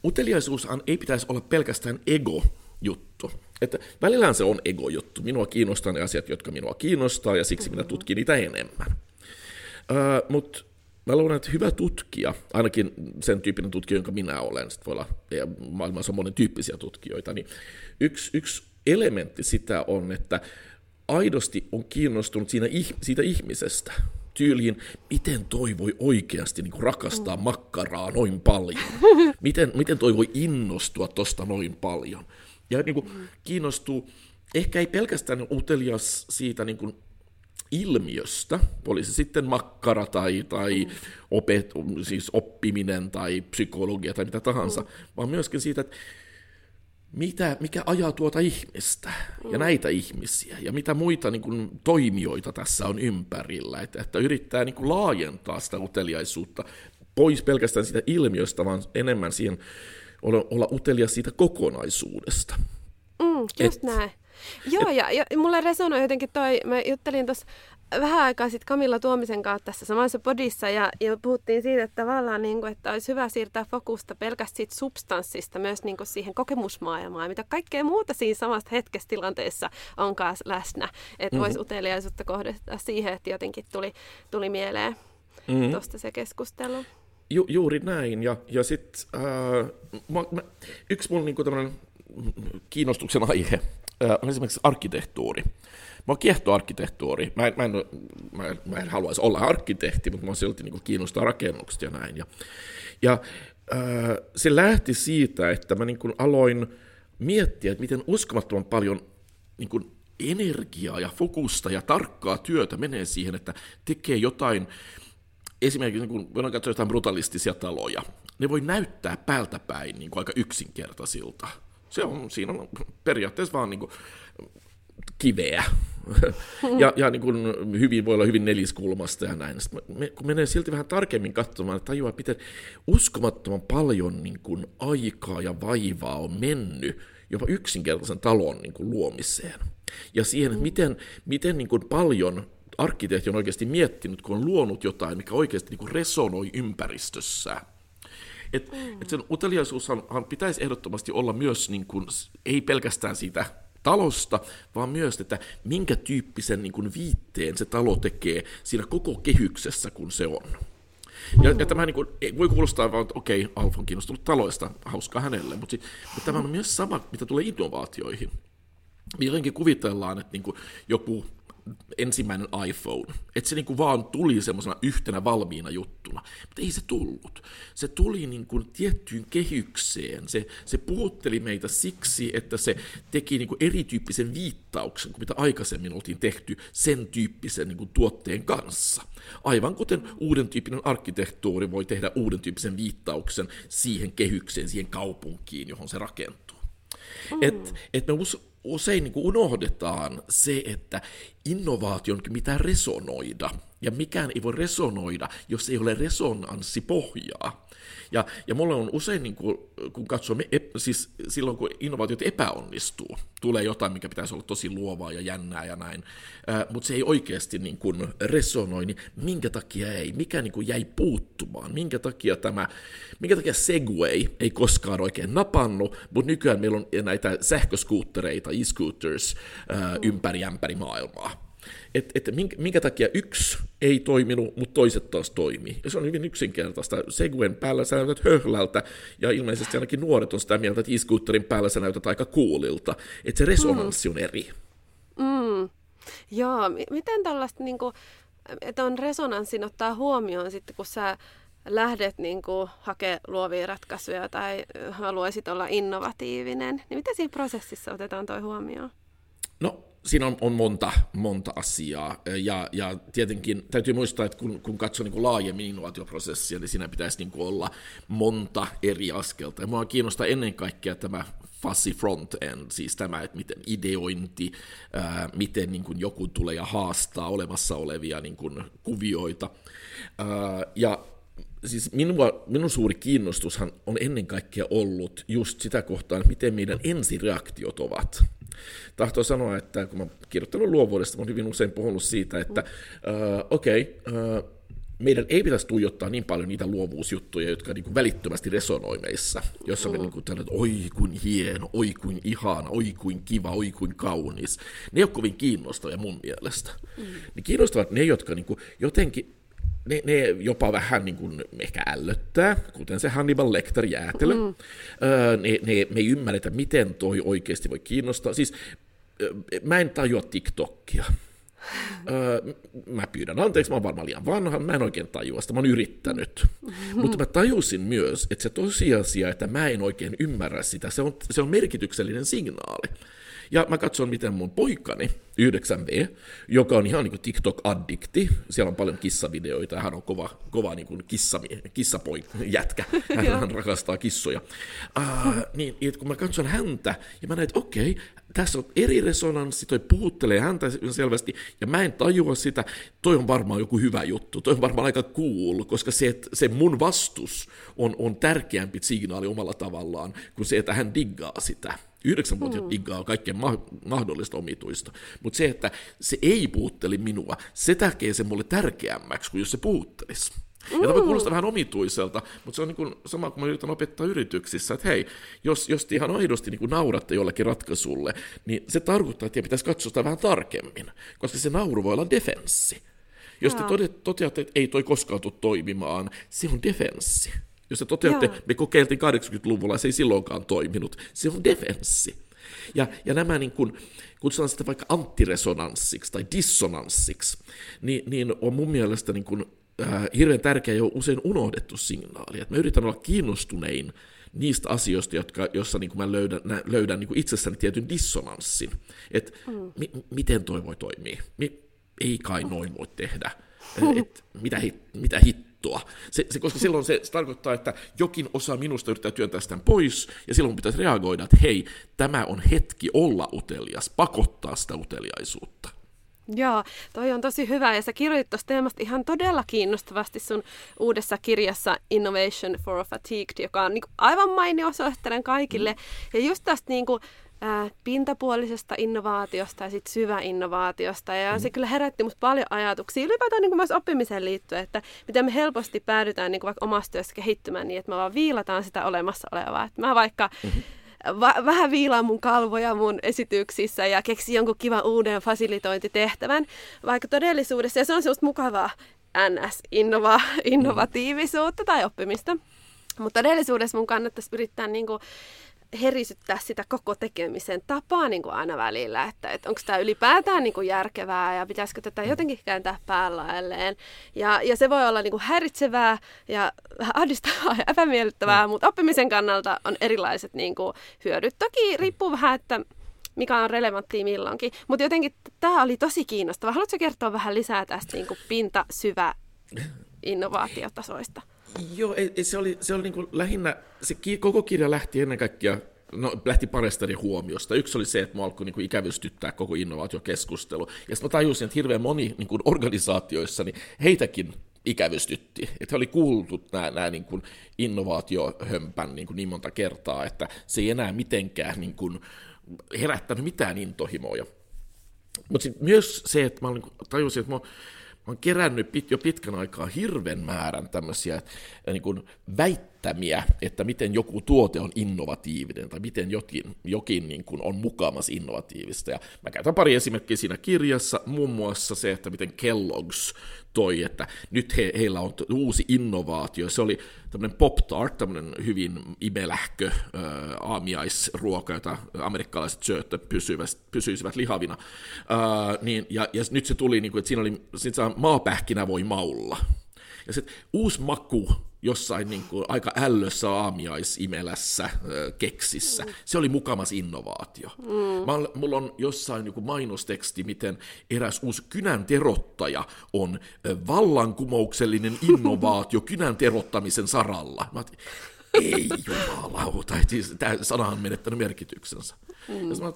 uteliaisuushan ei pitäisi olla pelkästään ego, juttu. Että välillähän se on ego-juttu. Minua kiinnostaa ne asiat, jotka minua kiinnostaa, ja siksi minä tutkin niitä enemmän. Uh, Mutta mä luulen, että hyvä tutkija, ainakin sen tyyppinen tutkija, jonka minä olen, sitten voi olla, ja maailmassa on monen tyyppisiä tutkijoita, niin yksi, yksi elementti sitä on, että aidosti on kiinnostunut siinä, siitä ihmisestä, tyyliin, miten toi voi oikeasti niin kuin rakastaa makkaraa noin paljon? <laughs> Miten, miten toi voi innostua tosta noin paljon? Ja niin kuin kiinnostuu, ehkä ei pelkästään utelias siitä niin kuin ilmiöstä, oli se sitten makkara tai, tai mm. opet, siis oppiminen tai psykologia tai mitä tahansa, mm. vaan myöskin siitä, että mitä, mikä ajaa tuota ihmistä ja mm. näitä ihmisiä ja mitä muita niin kuin, toimijoita tässä on ympärillä, että, että yrittää niin kuin, laajentaa sitä uteliaisuutta pois pelkästään siitä ilmiöstä, vaan enemmän siihen olla, olla utelias siitä kokonaisuudesta. Mm, just Et, näin. Joo, et, ja, ja mulle resonoi jotenkin toi, mä juttelin tuossa vähän aikaa sitten Kamilla Tuomisen kanssa tässä samassa podissa ja, ja puhuttiin siitä, että tavallaan niin kuin, että olisi hyvä siirtää fokusta pelkästään siitä substanssista myös niin kuin siihen kokemusmaailmaan, mitä kaikkea muuta siinä samasta hetkessä tilanteessa onkaan läsnä. Että mm-hmm. voisi uteliaisuutta kohdistaa siihen, että jotenkin tuli, tuli mieleen mm-hmm. tuosta se keskustelu. Ju, juuri näin. Ja, ja sitten äh, yksi mun niinku kiinnostuksen aihe äh, on esimerkiksi arkkitehtuuri. Mä kiehtoo arkkitehtuuri. Mä en, mä, en, mä, en, mä en haluaisi olla arkkitehti, mutta mä silti niin kiinnostaa rakennukset ja näin. Ja, ja äh, se lähti siitä, että mä niin kuin aloin miettiä, että miten uskomattoman paljon niin kuin energiaa ja fokusta ja tarkkaa työtä menee siihen, että tekee jotain esimerkiksi kun voidaan katsoa jotain brutalistisia taloja, ne voi näyttää päältä päin niin kuin aika yksinkertaisilta. Se on, siinä on periaatteessa vaan niin kuin kiveä. <laughs> ja ja niin kuin hyvin voi olla hyvin neliskulmasta ja näin. Sitten me, kun menee silti vähän tarkemmin katsomaan, että tajuaa, miten uskomattoman paljon niin kuin aikaa ja vaivaa on mennyt jopa yksinkertaisen talon niin kuin luomiseen. Ja siihen, miten, miten niin kuin paljon arkkitehti on oikeasti miettinyt, kun on luonut jotain, mikä oikeasti niin kuin resonoi ympäristössä. Et, mm. et sen uteliaisuushan pitäisi ehdottomasti olla myös, niin kuin, ei pelkästään siitä talosta, vaan myös, että minkä tyyppisen niin kuin viitteen se talo tekee siinä koko kehyksessä, kun se on. Ja, ja tämä niin kuin, voi kuulostaa vaan, että okei, Alf on kiinnostunut taloista, hauskaa hänelle, mutta, mutta tämä on myös sama, mitä tulee innovaatioihin. Jotenkin kuvitellaan, että niin kuin joku ensimmäinen iPhone. Että se niin kuin vaan tuli semmoisena yhtenä valmiina juttuna. Mutta ei se tullut. Se tuli niin kuin tiettyyn kehykseen. Se, se puhutteli meitä siksi, että se teki niin kuin erityyppisen viittauksen kuin mitä aikaisemmin oltiin tehty sen tyyppisen niin kuin tuotteen kanssa. Aivan kuten uuden tyyppinen arkkitehtuuri voi tehdä uuden tyyppisen viittauksen siihen kehykseen, siihen kaupunkiin, johon se rakentuu. Mm. Et, et me usein niin kuin unohdetaan se, että innovaation pitää resonoida, ja mikään ei voi resonoida, jos ei ole resonanssipohjaa. Ja, ja mulle on usein, niin kuin, kun katsoo, siis silloin kun innovaatiot epäonnistuu, tulee jotain, mikä pitäisi olla tosi luovaa ja jännää ja näin, mutta se ei oikeasti niin kuin resonoi, niin minkä takia ei? Mikä niin kuin jäi puuttumaan? Minkä takia tämä, minkä takia Segway ei koskaan oikein napannut, mutta nykyään meillä on näitä sähköskuuttereita, e-scooters, ää, ympäri ämpäri maailmaa että et minkä, minkä takia yksi ei toiminut, mutta toiset taas toimii. Ja se on hyvin yksinkertaista. Segwen päällä sä näytät höhlältä, ja ilmeisesti ainakin nuoret on sitä mieltä, että e-scooterin päällä sä näytät aika kuulilta. Että se resonanssi mm. on eri. Mm. Joo, miten tällaista, niin kuin, että on resonanssin ottaa huomioon sitten, kun sä lähdet niin kuin, hakemaan luovia ratkaisuja tai haluaisit olla innovatiivinen, niin miten siinä prosessissa otetaan toi huomioon? No siinä on, on monta, monta asiaa, ja, ja tietenkin täytyy muistaa, että kun, kun katsoo niin kuin laajemmin innovaatioprosessia, niin siinä pitäisi niin kuin olla monta eri askelta. Ja mua kiinnostaa ennen kaikkea tämä fuzzy front-end, siis tämä, että miten ideointi, ää, miten niin kuin joku tulee ja haastaa olemassa olevia niin kuin kuvioita. Ää, ja siis minua, minun suuri kiinnostushan on ennen kaikkea ollut just sitä kohtaa, miten meidän ensireaktiot ovat tahtoo sanoa, että kun mä kirjoittanut luovuudesta, mä olen hyvin usein puhunut siitä, että uh, okei, okay, uh, meidän ei pitäisi tuijottaa niin paljon niitä luovuusjuttuja, jotka niin kuin välittömästi resonoi meissä, jossa me mm. niin kuin tällainen, oi kuin hieno, oi kuin ihana, oi kuin kiva, oi kuin kaunis. Ne ei ole kovin kiinnostavia mun mielestä. Mm. Ne kiinnostavat ne, jotka niin kuin jotenkin ne, ne jopa vähän niin kuin ehkä ällöttää, kuten se Hannibal Lecter jäätelö. Mm. Öö, ne, ne, me ei ymmärretä, miten toi oikeasti voi kiinnostaa. Siis mä en tajua TikTokia. Öö, mä pyydän anteeksi, mä oon varmaan liian vanha, mä en oikein tajua sitä, mä oon yrittänyt. Mm-hmm. Mutta mä tajusin myös, että se tosiasia, että mä en oikein ymmärrä sitä, se on, se on merkityksellinen signaali. Ja mä katson, miten mun poikani, 9V, joka on ihan niin kuin TikTok-addikti, siellä on paljon kissavideoita, hän on kova, kova niin kuin kissa, kissapoik, jätkä, hän, hän rakastaa kissoja. Uh, niin, että kun mä katson häntä, ja mä näen, että okei, okay, tässä on eri resonanssi, toi puhuttelee häntä selvästi, ja mä en tajua sitä, toi on varmaan joku hyvä juttu, toi on varmaan aika cool, koska se, että se mun vastus on, on tärkeämpi signaali omalla tavallaan, kuin se, että hän diggaa sitä. Yhdeksänvuotiaat mm. diggaa kaikkea ma- mahdollista omituista. Mutta se, että se ei puutteli minua, se tekee sen mulle tärkeämmäksi kuin jos se puuttelisi. Ja tämä mm. kuulostaa vähän omituiselta, mutta se on niin kuin sama kuin mä yritän opettaa yrityksissä, että hei, jos, jos te ihan aidosti niin kuin nauratte jollekin ratkaisulle, niin se tarkoittaa, että pitäisi katsoa sitä vähän tarkemmin, koska se nauru voi olla defenssi. Jos te toteatte, että ei toi koskaan tule toimimaan, se on defenssi. Jos te toteatte, Joo. me kokeiltiin 80-luvulla, se ei silloinkaan toiminut. Se on defenssi. Ja, ja nämä niin kuin, kutsutaan sitä vaikka anttiresonanssiksi tai dissonanssiksi, niin, niin on mun mielestä niin kuin, äh, hirveän tärkeä ja usein unohdettu signaali. Että mä yritän olla kiinnostunein niistä asioista, jotka, jossa niin kuin mä löydän, löydän niin kuin itsessäni tietyn dissonanssin. Että mm. mi, miten toi voi toimia? Mi, ei kai noin voi tehdä. <laughs> Et, mitä, hit, mitä hittoa? Juttua. Se, se, koska silloin se, se tarkoittaa, että jokin osa minusta yrittää työntää sitä pois, ja silloin pitäisi reagoida, että hei, tämä on hetki olla utelias, pakottaa sitä uteliaisuutta. Joo, toi on tosi hyvä ja sä kirjoitit tuosta teemasta ihan todella kiinnostavasti sun uudessa kirjassa Innovation for a Fatigued, joka on niin aivan mainio, suosittelen kaikille. Mm. Ja just tästä niin kuin, ää, pintapuolisesta innovaatiosta ja sit syväinnovaatiosta. Ja mm. se kyllä herätti musta paljon ajatuksia ylipäätään niin kuin myös oppimiseen liittyen, että miten me helposti päädytään niin kuin vaikka omassa työssä kehittymään niin, että me vaan viilataan sitä olemassa olevaa. Että mä vaikka mm-hmm. Va- vähän viilaan mun kalvoja mun esityksissä ja keksi jonkun kivan uuden fasilitointitehtävän, vaikka todellisuudessa, ja se on semmoista mukavaa NS-innovatiivisuutta tai oppimista. Mutta todellisuudessa mun kannattaisi yrittää niin kuin herisyttää sitä koko tekemisen tapaa niin kuin aina välillä, että, että onko tämä ylipäätään niin kuin järkevää ja pitäisikö tätä jotenkin kääntää päällailleen. Ja, ja se voi olla niin kuin häiritsevää ja vähän ahdistavaa ja epämiellyttävää, mm. mutta oppimisen kannalta on erilaiset niin kuin hyödyt. Toki riippuu vähän, että mikä on relevanttia milloinkin. Mutta jotenkin tämä oli tosi kiinnostava. Haluatko kertoa vähän lisää tästä niin kuin pinta-syvä <clears throat> innovaatiotasoista? Joo, ei, se oli, se oli niin kuin lähinnä, se koko kirja lähti ennen kaikkea no, lähti parista eri huomiosta. Yksi oli se, että mä alkoi niin kuin ikävystyttää koko innovaatiokeskustelu. Ja sitten mä tajusin, että hirveän moni niin kuin organisaatioissa, niin heitäkin ikävystytti. Että he oli kuultu nämä, nämä niin kuin innovaatiohömpän niin, kuin niin monta kertaa, että se ei enää mitenkään niin kuin herättänyt mitään intohimoja. Mutta myös se, että mä tajusin, että mä oon kerännyt pit, jo pitkän aikaa hirven määrän tämmöisiä niin kuin väittämiä, että miten joku tuote on innovatiivinen tai miten jokin, jokin niin kuin on mukamas innovatiivista. Ja mä käytän pari esimerkkiä siinä kirjassa, muun muassa se, että miten Kellogg's toi, että nyt he, heillä on uusi innovaatio. Se oli tämmöinen Pop-Tart, tämmöinen hyvin imelähkö äh, aamiaisruoka, jota amerikkalaiset syö, että pysyisivät, lihavina. Äh, niin, ja, ja nyt se tuli, niin kuin, että siinä oli, siinä maapähkinä voi maulla. Ja sitten uusi maku jossain niin kuin aika ällössä aamiaisimelässä keksissä. Se oli mukamas innovaatio. Mm. Mulla on jossain joku mainosteksti, miten eräs uusi kynän terottaja on vallankumouksellinen <laughs> innovaatio kynän terottamisen saralla. Mä ei jumalauta, siis tämä sana on menettänyt merkityksensä. Mm. Ja mä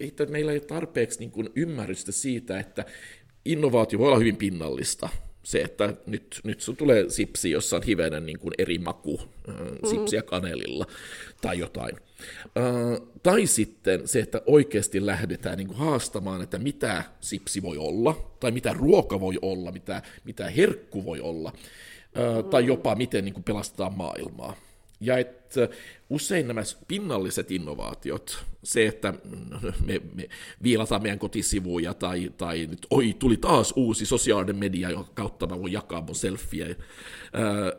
että meillä ei ole tarpeeksi niin kuin ymmärrystä siitä, että innovaatio voi olla hyvin pinnallista – se, että nyt, nyt sun tulee sipsi, jossa on hivenen niin kuin eri maku, äh, sipsiä kanelilla tai jotain. Äh, tai sitten se, että oikeasti lähdetään niin kuin haastamaan, että mitä sipsi voi olla, tai mitä ruoka voi olla, mitä, mitä herkku voi olla, äh, tai jopa miten niin kuin pelastetaan maailmaa. Ja että usein nämä pinnalliset innovaatiot, se, että me, me viilataan meidän kotisivuja tai, tai nyt, oi, tuli taas uusi sosiaalinen media, jonka kautta mä voin jakaa mun selfieä, ää,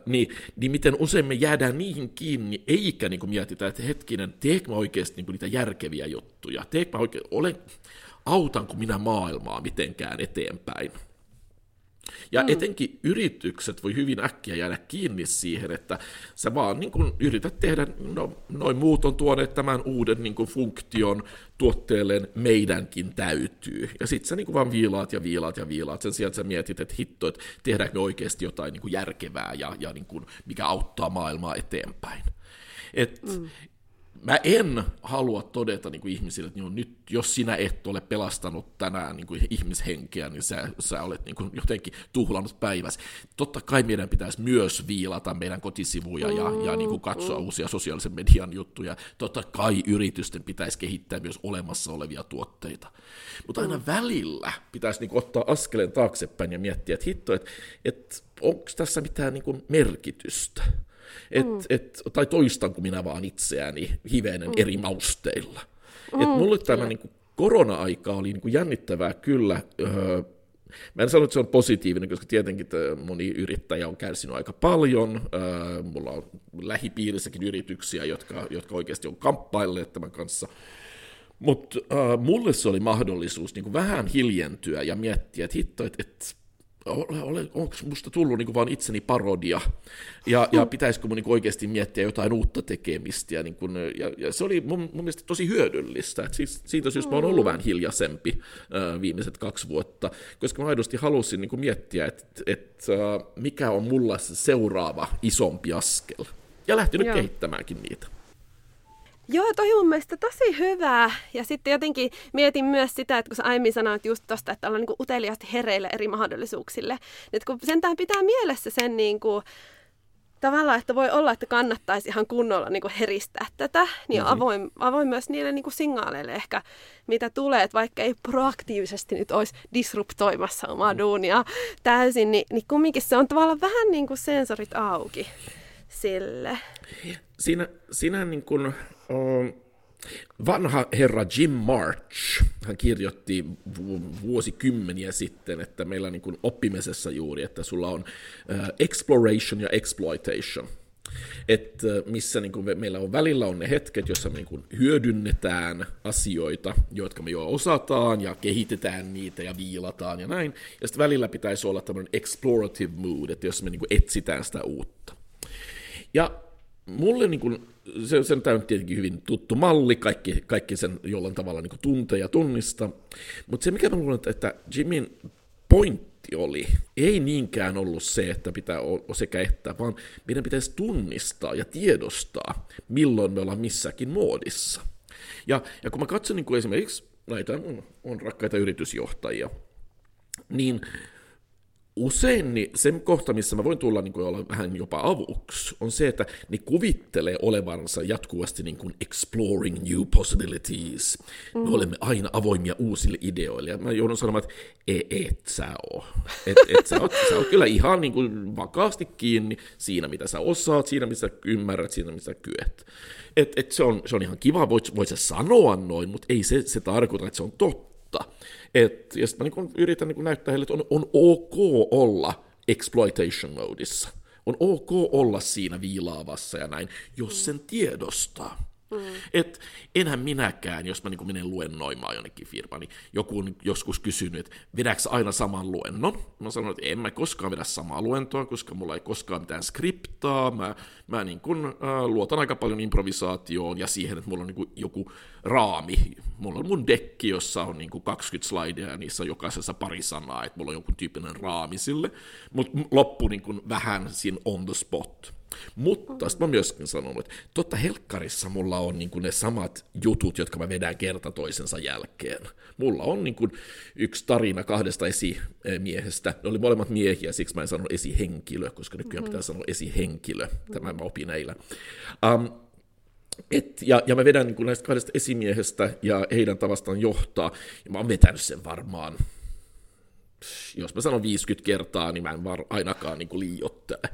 niin, niin miten usein me jäädään niihin kiinni, eikä niin mietitä, että hetkinen, teekö mä oikeasti niin niitä järkeviä juttuja, teekö mä oikein, olen, autanko minä maailmaa mitenkään eteenpäin. Ja mm. etenkin yritykset voi hyvin äkkiä jäädä kiinni siihen, että sä vaan niin kun yrität tehdä, no noin muut on tuoneet tämän uuden niin kun funktion tuotteelleen, meidänkin täytyy. Ja sit sä niin kun vaan viilaat ja viilaat ja viilaat sen sijaan, että sä mietit, että hitto, että tehdäänkö me oikeasti jotain niin järkevää ja, ja niin kun, mikä auttaa maailmaa eteenpäin. Et, mm mä en halua todeta niin kuin ihmisille, että niin nyt jos sinä et ole pelastanut tänään niin kuin ihmishenkeä, niin sä, sä olet niin kuin jotenkin tuhlannut päiväsi. Totta kai meidän pitäisi myös viilata meidän kotisivuja ja, mm, ja niin kuin katsoa mm. uusia sosiaalisen median juttuja. Totta kai yritysten pitäisi kehittää myös olemassa olevia tuotteita. Mutta aina mm. välillä pitäisi niin kuin ottaa askeleen taaksepäin ja miettiä, että hitto, että, että onko tässä mitään niin kuin merkitystä. Et, mm. et, tai toistanko minä vaan itseäni hivenen mm. eri mausteilla. Mm, et mulle tämä niin kuin, korona-aika oli niin kuin jännittävää kyllä. Öö, Mä en sano, että se on positiivinen, koska tietenkin moni yrittäjä on kärsinyt aika paljon. Öö, mulla on lähipiirissäkin yrityksiä, jotka, jotka oikeasti on kamppailleet tämän kanssa. Mutta äh, mulle se oli mahdollisuus niin kuin vähän hiljentyä ja miettiä, että hitto, että et, onko musta tullut niin vaan itseni parodia, ja, ja pitäisikö mun niin oikeasti miettiä jotain uutta tekemistä, ja, niin kuin, ja, ja se oli mun, mun mielestä tosi hyödyllistä, että siis, siitä syystä mä oon ollut vähän hiljaisempi äh, viimeiset kaksi vuotta, koska mä aidosti halusin niin miettiä, että et, äh, mikä on mulla se seuraava isompi askel, ja lähtenyt Joo. kehittämäänkin niitä. Joo, toi on mun mielestä tosi hyvää. Ja sitten jotenkin mietin myös sitä, että kun sä aiemmin sanoit just tosta, että ollaan niin uteliaasti hereillä eri mahdollisuuksille. Nyt kun sentään pitää mielessä sen niin kuin, tavallaan, että voi olla, että kannattaisi ihan kunnolla niin kuin heristää tätä, niin mm-hmm. avoin, avoin myös niille niin kuin signaaleille ehkä, mitä tulee, että vaikka ei proaktiivisesti nyt olisi disruptoimassa omaa mm. duunia täysin, niin, niin kumminkin se on tavallaan vähän niin kuin sensorit auki sille. Siinä, siinä niin kuin, vanha herra Jim March, hän kirjoitti vuosikymmeniä sitten, että meillä niin kuin oppimisessa juuri, että sulla on exploration ja exploitation. että missä niin kuin meillä on välillä on ne hetket, jossa me niin kuin hyödynnetään asioita, jotka me jo osataan ja kehitetään niitä ja viilataan ja näin. Ja sitten välillä pitäisi olla tämmöinen explorative mood, että jos me niin kuin etsitään sitä uutta. Ja mulle niin kuin, se, se on tietenkin hyvin tuttu malli, kaikki, kaikki sen jollain tavalla niin kuin tuntee ja tunnista, mutta se mikä mä luulen, että Jimin pointti oli, ei niinkään ollut se, että pitää olla sekä että, vaan meidän pitäisi tunnistaa ja tiedostaa, milloin me ollaan missäkin muodissa. Ja, ja kun mä katson niin kuin esimerkiksi näitä on, on rakkaita yritysjohtajia, niin usein niin se kohta, missä mä voin tulla niin kuin olla vähän jopa avuksi, on se, että ne kuvittelee olevansa jatkuvasti niin kuin exploring new possibilities. Mm. Me olemme aina avoimia uusille ideoille. Ja mä joudun sanomaan, että e, et sä oo. Et, et sä, oot, sä oot kyllä ihan niin kuin vakaasti kiinni siinä, mitä sä osaat, siinä, missä ymmärrät, siinä, missä kyet. Et, et se, on, se on ihan kiva, voit, voit sä sanoa noin, mutta ei se, se tarkoita, että se on totta totta. Et, ja sitten mä niin yritän niin näyttää heille, että on, on ok olla exploitation modissa. On ok olla siinä viilaavassa ja näin, jos sen tiedostaa. Mm. Et enhän minäkään, jos mä niin menen luennoimaan jonnekin firmaan, niin joku on joskus kysynyt, että vedäks aina saman luennon? Mä sanon, että en mä koskaan vedä samaa luentoa, koska mulla ei koskaan mitään skriptaa. Mä, mä niin kun, äh, luotan aika paljon improvisaatioon ja siihen, että mulla on niin joku raami. Mulla on mun dekki, jossa on niin 20 slidea ja niissä on jokaisessa pari sanaa, että mulla on joku tyyppinen raami sille. Mutta loppu niin vähän siinä on the spot. Mutta sitten mä myöskin sanonut, että totta helkkarissa mulla on niin ne samat jutut, jotka mä vedän kerta toisensa jälkeen. Mulla on niin yksi tarina kahdesta esimiehestä. Ne oli molemmat miehiä, siksi mä en sanonut esihenkilö, koska nykyään mm-hmm. pitää sanoa esihenkilö. Tämä mä opin eilen. Um, et, ja, ja mä vedän niin kuin näistä kahdesta esimiehestä ja heidän tavastaan johtaa, ja mä oon vetänyt sen varmaan jos mä sanon 50 kertaa, niin mä en var, ainakaan niin liiottele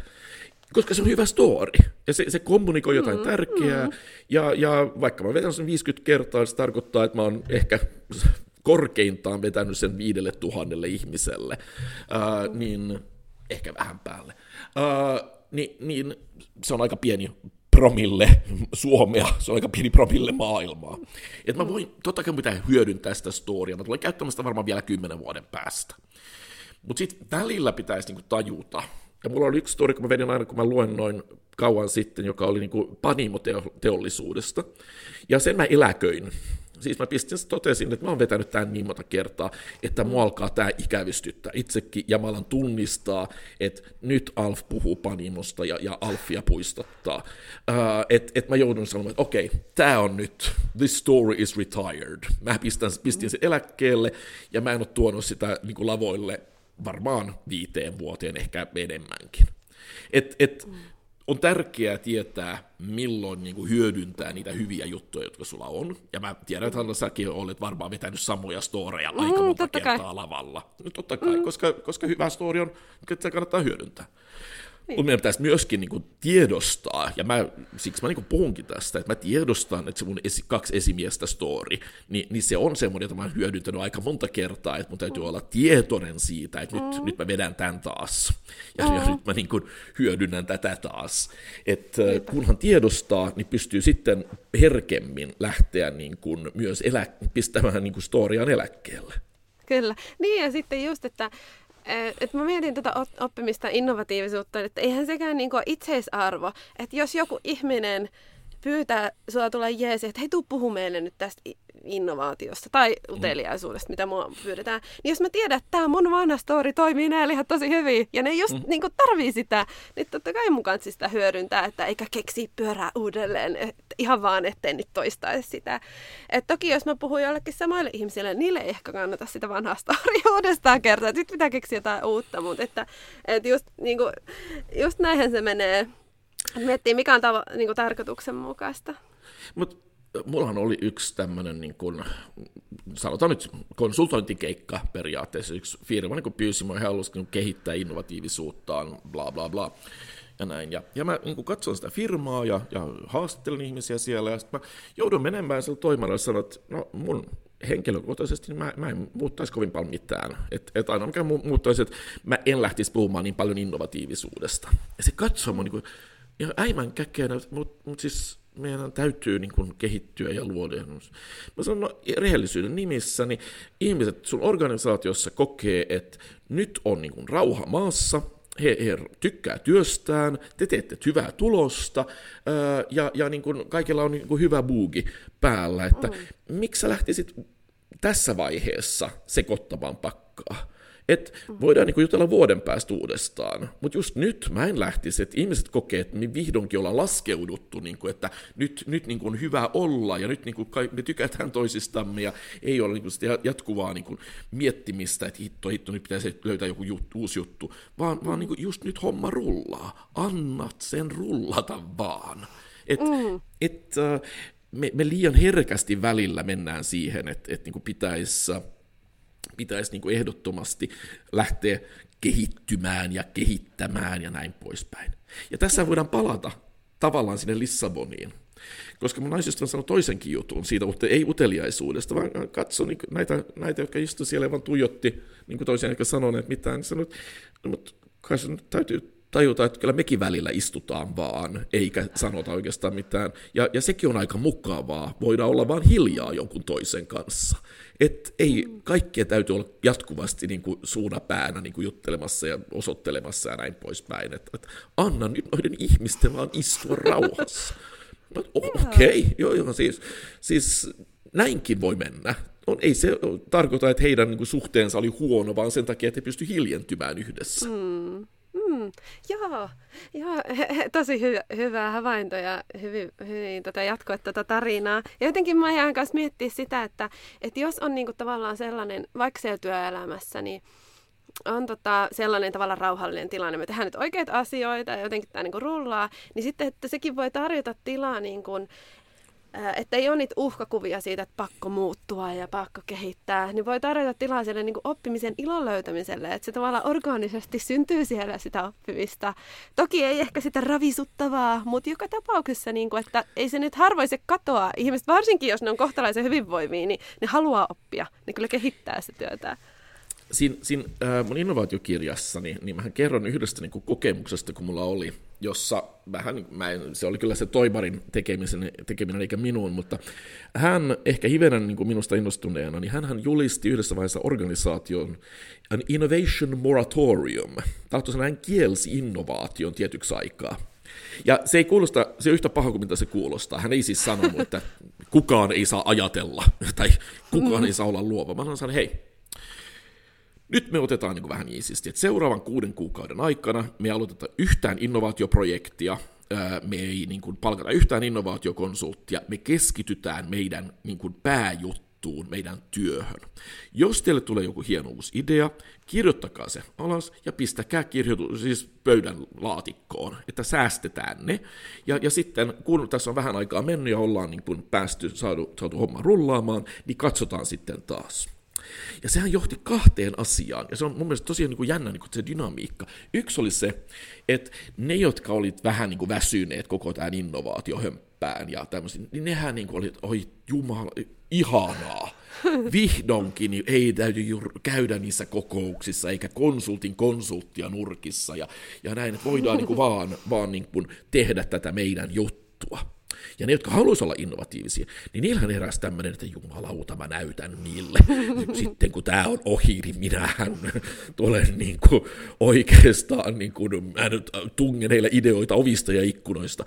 koska se on hyvä story. Ja se, se kommunikoi jotain mm, tärkeää. Mm. Ja, ja vaikka mä vedän sen 50 kertaa, se tarkoittaa, että mä oon ehkä korkeintaan vetänyt sen viidelle tuhannelle ihmiselle. Uh, niin ehkä vähän päälle. Uh, niin, niin se on aika pieni promille Suomea, se on aika pieni promille maailmaa. Että mä voin, totta kai pitää hyödyntää sitä storia, mä tulen käyttämään sitä varmaan vielä kymmenen vuoden päästä. Mutta sitten välillä pitäisi niinku tajuta, ja mulla oli yksi story, kun mä vedin aina, kun mä luen noin kauan sitten, joka oli niin kuin panimoteollisuudesta. Ja sen mä eläköin. Siis mä pistin, totesin, että mä oon vetänyt tämän niin monta kertaa, että mua alkaa tämä ikävystyttää itsekin, ja mä alan tunnistaa, että nyt Alf puhuu panimosta ja, ja Alfia puistattaa. Uh, että et mä joudun sanomaan, että okei, okay, tämä on nyt, this story is retired. Mä pistän, pistin sen eläkkeelle, ja mä en ole tuonut sitä niin kuin lavoille varmaan viiteen vuoteen, ehkä enemmänkin. Et, et, on tärkeää tietää, milloin niin kuin hyödyntää niitä hyviä juttuja, jotka sulla on. Ja mä tiedän, että Hanna, säkin olet varmaan vetänyt samoja storeja mm, aika monta kertaa kai. lavalla. No totta kai, mm. koska, koska hyvä story on, että se kannattaa hyödyntää. Niin. Mutta meidän pitäisi myöskin niin kuin, tiedostaa, ja mä, siksi mä niin kuin, puhunkin tästä, että mä tiedostan, että se mun esi, kaksi esimiestä story, niin, niin se on semmoinen, jota mä oon hyödyntänyt aika monta kertaa, että mun täytyy mm. olla tietoinen siitä, että mm. nyt, nyt mä vedän tämän taas, ja, mm. ja nyt mä niin kuin, hyödynnän tätä taas. Että kunhan tiedostaa, niin pystyy sitten herkemmin lähteä niin kuin, myös elä, pistämään niin kuin, storiaan eläkkeelle. Kyllä. Niin ja sitten just, että et mä mietin tätä oppimista innovatiivisuutta, että eihän sekään niin itseisarvo, että jos joku ihminen pyytää sua tulla jeesi, että hei, tuu puhu meille nyt tästä innovaatiosta tai uteliaisuudesta, mitä mua pyydetään. Niin jos mä tiedän, että tämä mun vanha story toimii näillä ihan tosi hyvin, ja ne just mm. niin tarvii sitä, niin totta kai mun kanssa sitä hyödyntää, että eikä keksi pyörää uudelleen, että ihan vaan ettei nyt toistaisi sitä. Et toki jos mä puhun jollekin samaille ihmisille, niin niille ei ehkä kannata sitä vanhaa story <laughs> uudestaan kertoa, että nyt pitää keksiä jotain uutta, mutta että, että just, niin kuin, just näinhän se menee Miettii, mikä on tavo- niin tarkoituksenmukaista. Mutta mullahan oli yksi tämmöinen, niin kuin, sanotaan nyt konsultointikeikka periaatteessa. Yksi firma niin pyysi mua, he halusivat kehittää innovatiivisuuttaan, bla bla bla. Ja näin. Ja, ja mä niin katson sitä firmaa ja, ja haastattelin ihmisiä siellä, ja sitten mä joudun menemään sillä toimella ja sanoin, että no mun henkilökohtaisesti niin mä, mä en muuttaisi kovin paljon mitään. Että et aina mikä muuttaisi, että mä en lähtisi puhumaan niin paljon innovatiivisuudesta. Ja se katsoo mun niin kuin, ja äimän käkkeenä, mutta mut siis meidän täytyy niin kuin kehittyä ja luoda. Mä sanon no, rehellisyyden nimissä, niin ihmiset sun organisaatiossa kokee, että nyt on niin kuin rauha maassa, he, he tykkää työstään, te teette hyvää tulosta ää, ja, ja niin kuin kaikilla on niin kuin hyvä buugi päällä, että mm. miksi sä lähtisit tässä vaiheessa sekoittamaan pakkaa? Et voidaan niin jutella vuoden päästä uudestaan, mutta just nyt mä en lähtisi, että ihmiset kokee, että me vihdoinkin ollaan laskeuduttu, niin kuin, että nyt, nyt niin kuin on hyvä olla ja nyt niin kuin me tykätään toisistamme ja ei ole niin kuin sitä jatkuvaa niin kuin miettimistä, että hitto, hitto, nyt pitäisi löytää joku juttu, uusi juttu, vaan, vaan niin kuin just nyt homma rullaa. Annat sen rullata vaan. Et, mm. et, uh, me, me liian herkästi välillä mennään siihen, että et, niin pitäisi pitäisi niin kuin ehdottomasti lähteä kehittymään ja kehittämään ja näin poispäin. Ja tässä voidaan palata tavallaan sinne Lissaboniin. Koska mun naisystävä sanoi toisenkin jutun siitä, mutta ei uteliaisuudesta, vaan katso niin näitä, näitä, jotka istu siellä ja vaan tuijotti niin kuin toisen, eikä sanoneet mitään, niin sanoi, no, mutta kai se nyt täytyy tajuta, että kyllä mekin välillä istutaan vaan, eikä sanota oikeastaan mitään. Ja, ja sekin on aika mukavaa, voidaan olla vaan hiljaa jonkun toisen kanssa. Et ei, kaikkea täytyy olla jatkuvasti niin kuin suuna päänä niin kuin juttelemassa ja osoittelemassa ja näin poispäin. Et, et anna nyt noiden ihmisten vaan istua rauhassa. Okei, okay, joo, joo, siis, siis näinkin voi mennä. On, ei se tarkoita, että heidän niin kuin, suhteensa oli huono, vaan sen takia, että he pysty hiljentymään yhdessä. Mm. Joo, joo <laughs> tosi hy, hyvä havainto ja hyvin, hyvin tota jatkoa tätä tarinaa. Ja jotenkin mä jään kanssa miettiä sitä, että, että jos on niinku tavallaan sellainen, vaikka siellä työelämässä, niin on tota sellainen tavallaan rauhallinen tilanne, me tehdään nyt oikeita asioita ja jotenkin tämä niinku rullaa, niin sitten, että sekin voi tarjota tilaa niin kuin, että ei ole niitä uhkakuvia siitä, että pakko muuttua ja pakko kehittää, niin voi tarjota tilaa sille niin oppimisen ilon löytämiselle, että se tavallaan orgaanisesti syntyy siellä sitä oppimista. Toki ei ehkä sitä ravisuttavaa, mutta joka tapauksessa, niin kuin, että ei se nyt harvoin se katoa. Ihmiset, varsinkin jos ne on kohtalaisen hyvinvoimia, niin ne haluaa oppia, ne kyllä kehittää sitä työtä siinä, siinä äh, mun innovaatiokirjassani, niin mähän kerron yhdestä niin kuin kokemuksesta, kun mulla oli, jossa vähän, mä en, se oli kyllä se Toimarin tekemisen, tekeminen eikä minun, mutta hän ehkä hivenen niin kuin minusta innostuneena, niin hän julisti yhdessä vaiheessa organisaation an innovation moratorium. Tahtoisin hän kielsi innovaation tietyksi aikaa. Ja se ei kuulosta, se on yhtä paha kuin mitä se kuulostaa. Hän ei siis sanonut, että kukaan ei saa ajatella, tai kukaan ei saa olla luova. Mä sanoin, hei, nyt me otetaan niin vähän iisisti, että seuraavan kuuden kuukauden aikana me aloitetaan yhtään innovaatioprojektia, me ei niin kuin palkata yhtään innovaatiokonsulttia, me keskitytään meidän niin kuin pääjuttuun, meidän työhön. Jos teille tulee joku hieno uusi idea, kirjoittakaa se alas ja pistäkää kirjoitus, siis pöydän laatikkoon, että säästetään ne. Ja, ja sitten kun tässä on vähän aikaa mennyt ja ollaan niin kuin päästy, saatu, saatu homma rullaamaan, niin katsotaan sitten taas. Ja sehän johti kahteen asiaan, ja se on mun mielestä tosiaan niin kuin jännä niin kuin se dynamiikka. Yksi oli se, että ne, jotka olivat vähän niin kuin väsyneet koko tämän innovaatiohömppään ja tämmöisiä, niin nehän niin kuin oli, oi jumala, ihanaa. Vihdoinkin niin ei täytyy käydä niissä kokouksissa, eikä konsultin konsulttia nurkissa, ja, ja näin, että voidaan niin kuin vaan, vaan niin kuin tehdä tätä meidän juttua. Ja ne, jotka haluaisivat olla innovatiivisia, niin niillähän heräsi tämmöinen, että jumalauta, mä näytän niille. Sitten kun tämä on ohi, niin minähän tulen niin kuin oikeastaan, niin kuin, mä nyt tungen heille ideoita ovista ja ikkunoista.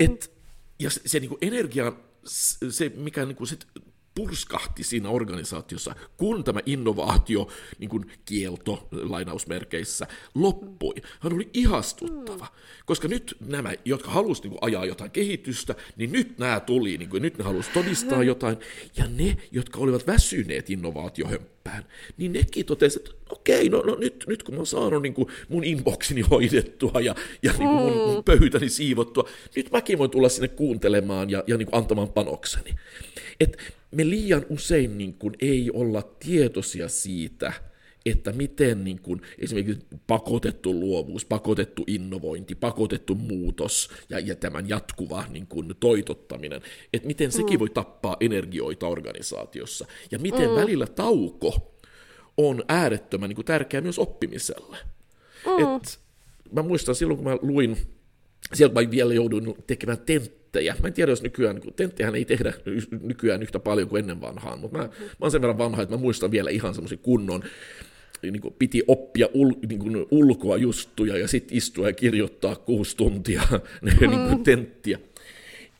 Et, ja se, se niin kuin energia, se mikä niin kuin sit purskahti siinä organisaatiossa, kun tämä innovaatio, niin kuin kielto lainausmerkeissä, loppui. Hän oli ihastuttava, koska nyt nämä, jotka halusivat niin ajaa jotain kehitystä, niin nyt nämä tuli, niin kuin, nyt ne halusivat todistaa jotain, ja ne, jotka olivat väsyneet innovaatiohömppään, niin nekin totesivat, että okei, no, no nyt, nyt kun mä oon saanut niin kuin mun inboxini hoidettua ja, ja niin kuin mun, mun pöytäni siivottua, nyt mäkin voin tulla sinne kuuntelemaan ja, ja niin kuin antamaan panokseni. Et me liian usein niin kuin ei olla tietoisia siitä, että miten niin kuin, esimerkiksi pakotettu luovuus, pakotettu innovointi, pakotettu muutos ja, ja tämän jatkuva niin kuin, toitottaminen, että miten sekin mm. voi tappaa energioita organisaatiossa. Ja miten mm. välillä tauko on äärettömän niin kuin, tärkeä myös oppimiselle. Mm. Et, mä muistan silloin, kun mä luin siellä mä vielä joudun tekemään tenttejä. Mä en tiedä, jos nykyään, niin tenttejä ei tehdä nykyään yhtä paljon kuin ennen vanhaan, mutta mä, mä oon sen verran vanha, että mä muistan vielä ihan semmoisen kunnon niin kuin piti oppia ul, niin kuin ulkoa justuja ja sitten istua ja kirjoittaa kuusi tuntia mm. <laughs> niin kuin tenttiä.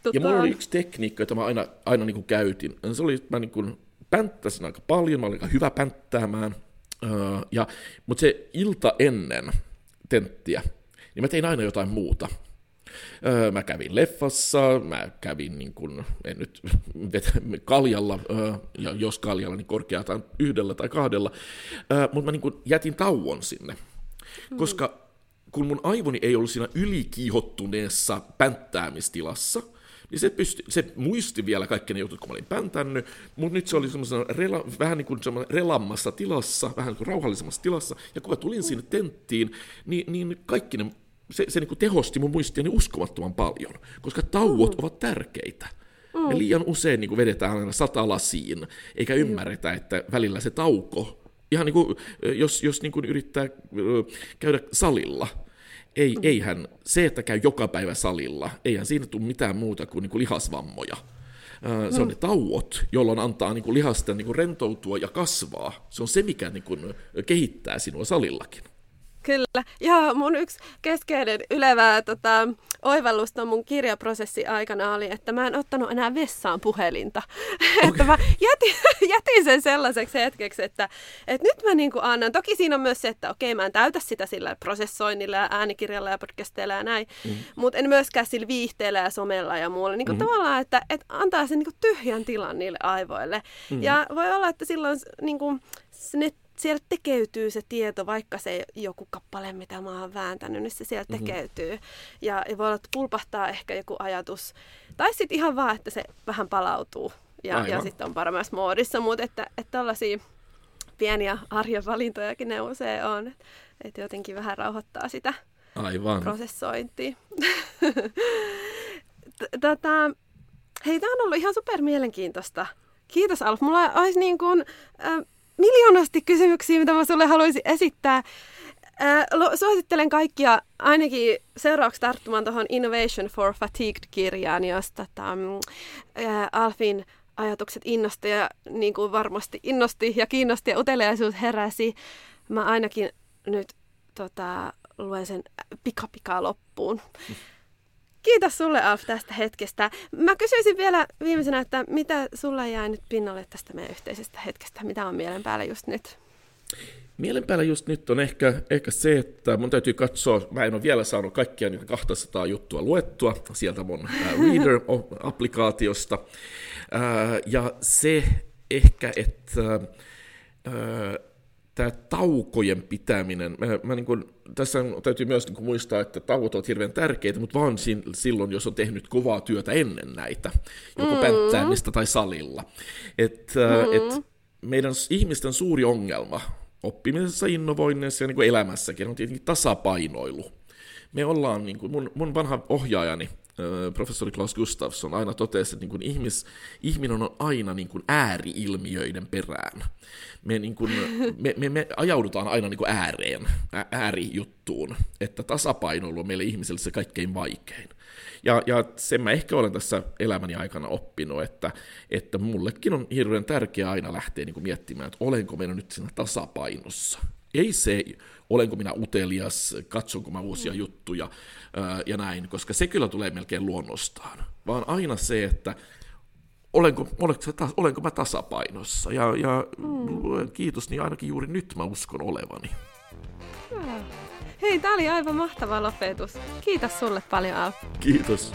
Tota... Ja mulla oli yksi tekniikka, jota mä aina, aina niin kuin käytin. Se oli, että mä niin kuin pänttäsin aika paljon, mä olin aika hyvä pänttäämään. ja, mutta se ilta ennen tenttiä, niin mä tein aina jotain muuta. Öö, mä kävin leffassa, mä kävin niin kun, en nyt vetä, kaljalla, öö, ja jos kaljalla, niin korkeataan yhdellä tai kahdella, öö, mutta mä niin kun jätin tauon sinne, mm. koska kun mun aivoni ei ollut siinä ylikiihottuneessa pänttäämistilassa, niin se, pysty, se muisti vielä kaikki ne jutut, kun mä olin päntännyt, mutta nyt se oli rela, vähän niin kuin relammassa tilassa, vähän niin kuin rauhallisemmassa tilassa, ja kun mä tulin sinne tenttiin, niin, niin kaikki ne se, se niin kuin tehosti mun muistiani uskomattoman paljon, koska tauot mm. ovat tärkeitä. Mm. Me liian usein niin kuin vedetään aina satalasiin, eikä mm. ymmärretä, että välillä se tauko, ihan niin kuin, jos, jos niin kuin yrittää käydä salilla, ei, mm. eihän se, että käy joka päivä salilla, eihän siinä tule mitään muuta kuin, niin kuin lihasvammoja. Se on ne tauot, jolloin antaa niin kuin lihasta niin kuin rentoutua ja kasvaa. Se on se, mikä niin kuin kehittää sinua salillakin. Kyllä. Ja mun yksi keskeinen ylevää tota, oivallusta mun kirjaprosessi aikana oli, että mä en ottanut enää vessaan puhelinta. Okay. <laughs> että mä jätin, <laughs> jätin sen sellaiseksi hetkeksi, että, että nyt mä niin annan. Toki siinä on myös se, että okei, mä en täytä sitä sillä prosessoinnilla ja äänikirjalla ja podcasteilla ja näin, mm. mutta en myöskään sillä viihteellä ja somella ja muulla. Niin kuin mm-hmm. tavallaan, että, että antaa sen niin kuin tyhjän tilan niille aivoille. Mm-hmm. Ja voi olla, että silloin niin kuin, ne siellä tekeytyy se tieto, vaikka se joku kappale, mitä mä oon vääntänyt, niin se siellä mm-hmm. tekeytyy. Ja, ja voi olla, että pulpahtaa ehkä joku ajatus. Tai sitten ihan vaan, että se vähän palautuu ja, ja sitten on paremmassa muodissa. Mutta että, että tällaisia pieniä arjen valintojakin ne usein on. Että et jotenkin vähän rauhoittaa sitä Aivan. prosessointia. <laughs> tota, hei, tämä on ollut ihan super mielenkiintoista. Kiitos Alf. Mulla olisi niin kuin, äh, miljoonasti kysymyksiä, mitä mä sulle haluaisin esittää. Suosittelen kaikkia ainakin seuraavaksi tarttumaan tuohon Innovation for Fatigued-kirjaan, josta tam, äh, Alfin ajatukset innosti ja niin kuin varmasti innosti ja kiinnosti ja uteliaisuus heräsi. Mä ainakin nyt tota, luen sen pikapikaa loppuun. <laughs> Kiitos sulle Alf tästä hetkestä. Mä kysyisin vielä viimeisenä, että mitä sulla jää nyt pinnalle tästä meidän yhteisestä hetkestä? Mitä on mielen päällä just nyt? Mielen päällä just nyt on ehkä, ehkä se, että mun täytyy katsoa, mä en ole vielä saanut kaikkia niin 200 juttua luettua sieltä mun Reader-applikaatiosta. ja se ehkä, että tämä taukojen pitäminen, mä, mä niin kuin, tässä täytyy myös niin muistaa, että tauot ovat hirveän tärkeitä, mutta vaan silloin, jos on tehnyt kovaa työtä ennen näitä, joko mm. pänttäämistä tai salilla. Et, mm. et meidän ihmisten suuri ongelma oppimisessa, innovoinnissa ja niin kuin elämässäkin on tietenkin tasapainoilu. Me ollaan, niin kuin mun, mun vanha ohjaajani, professori Klaus Gustafsson aina totesi, että niin kuin ihmis, ihminen on aina niin kuin ääriilmiöiden perään. Me, niin kuin, <laughs> me, me, me ajaudutaan aina niin kuin ääreen, äärijuttuun, että tasapainoilu on meille ihmiselle se kaikkein vaikein. Ja, ja sen mä ehkä olen tässä elämäni aikana oppinut, että, että mullekin on hirveän tärkeää aina lähteä niin kuin miettimään, että olenko meillä nyt siinä tasapainossa. Ei se, olenko minä utelias, katsonko mä uusia mm. juttuja ää, ja näin, koska se kyllä tulee melkein luonnostaan. Vaan aina se, että olenko, olenko, olenko mä tasapainossa. Ja, ja mm. kiitos, niin ainakin juuri nyt mä uskon olevani. Hei, tää oli aivan mahtava lopetus. Kiitos sulle paljon, Alf. Kiitos.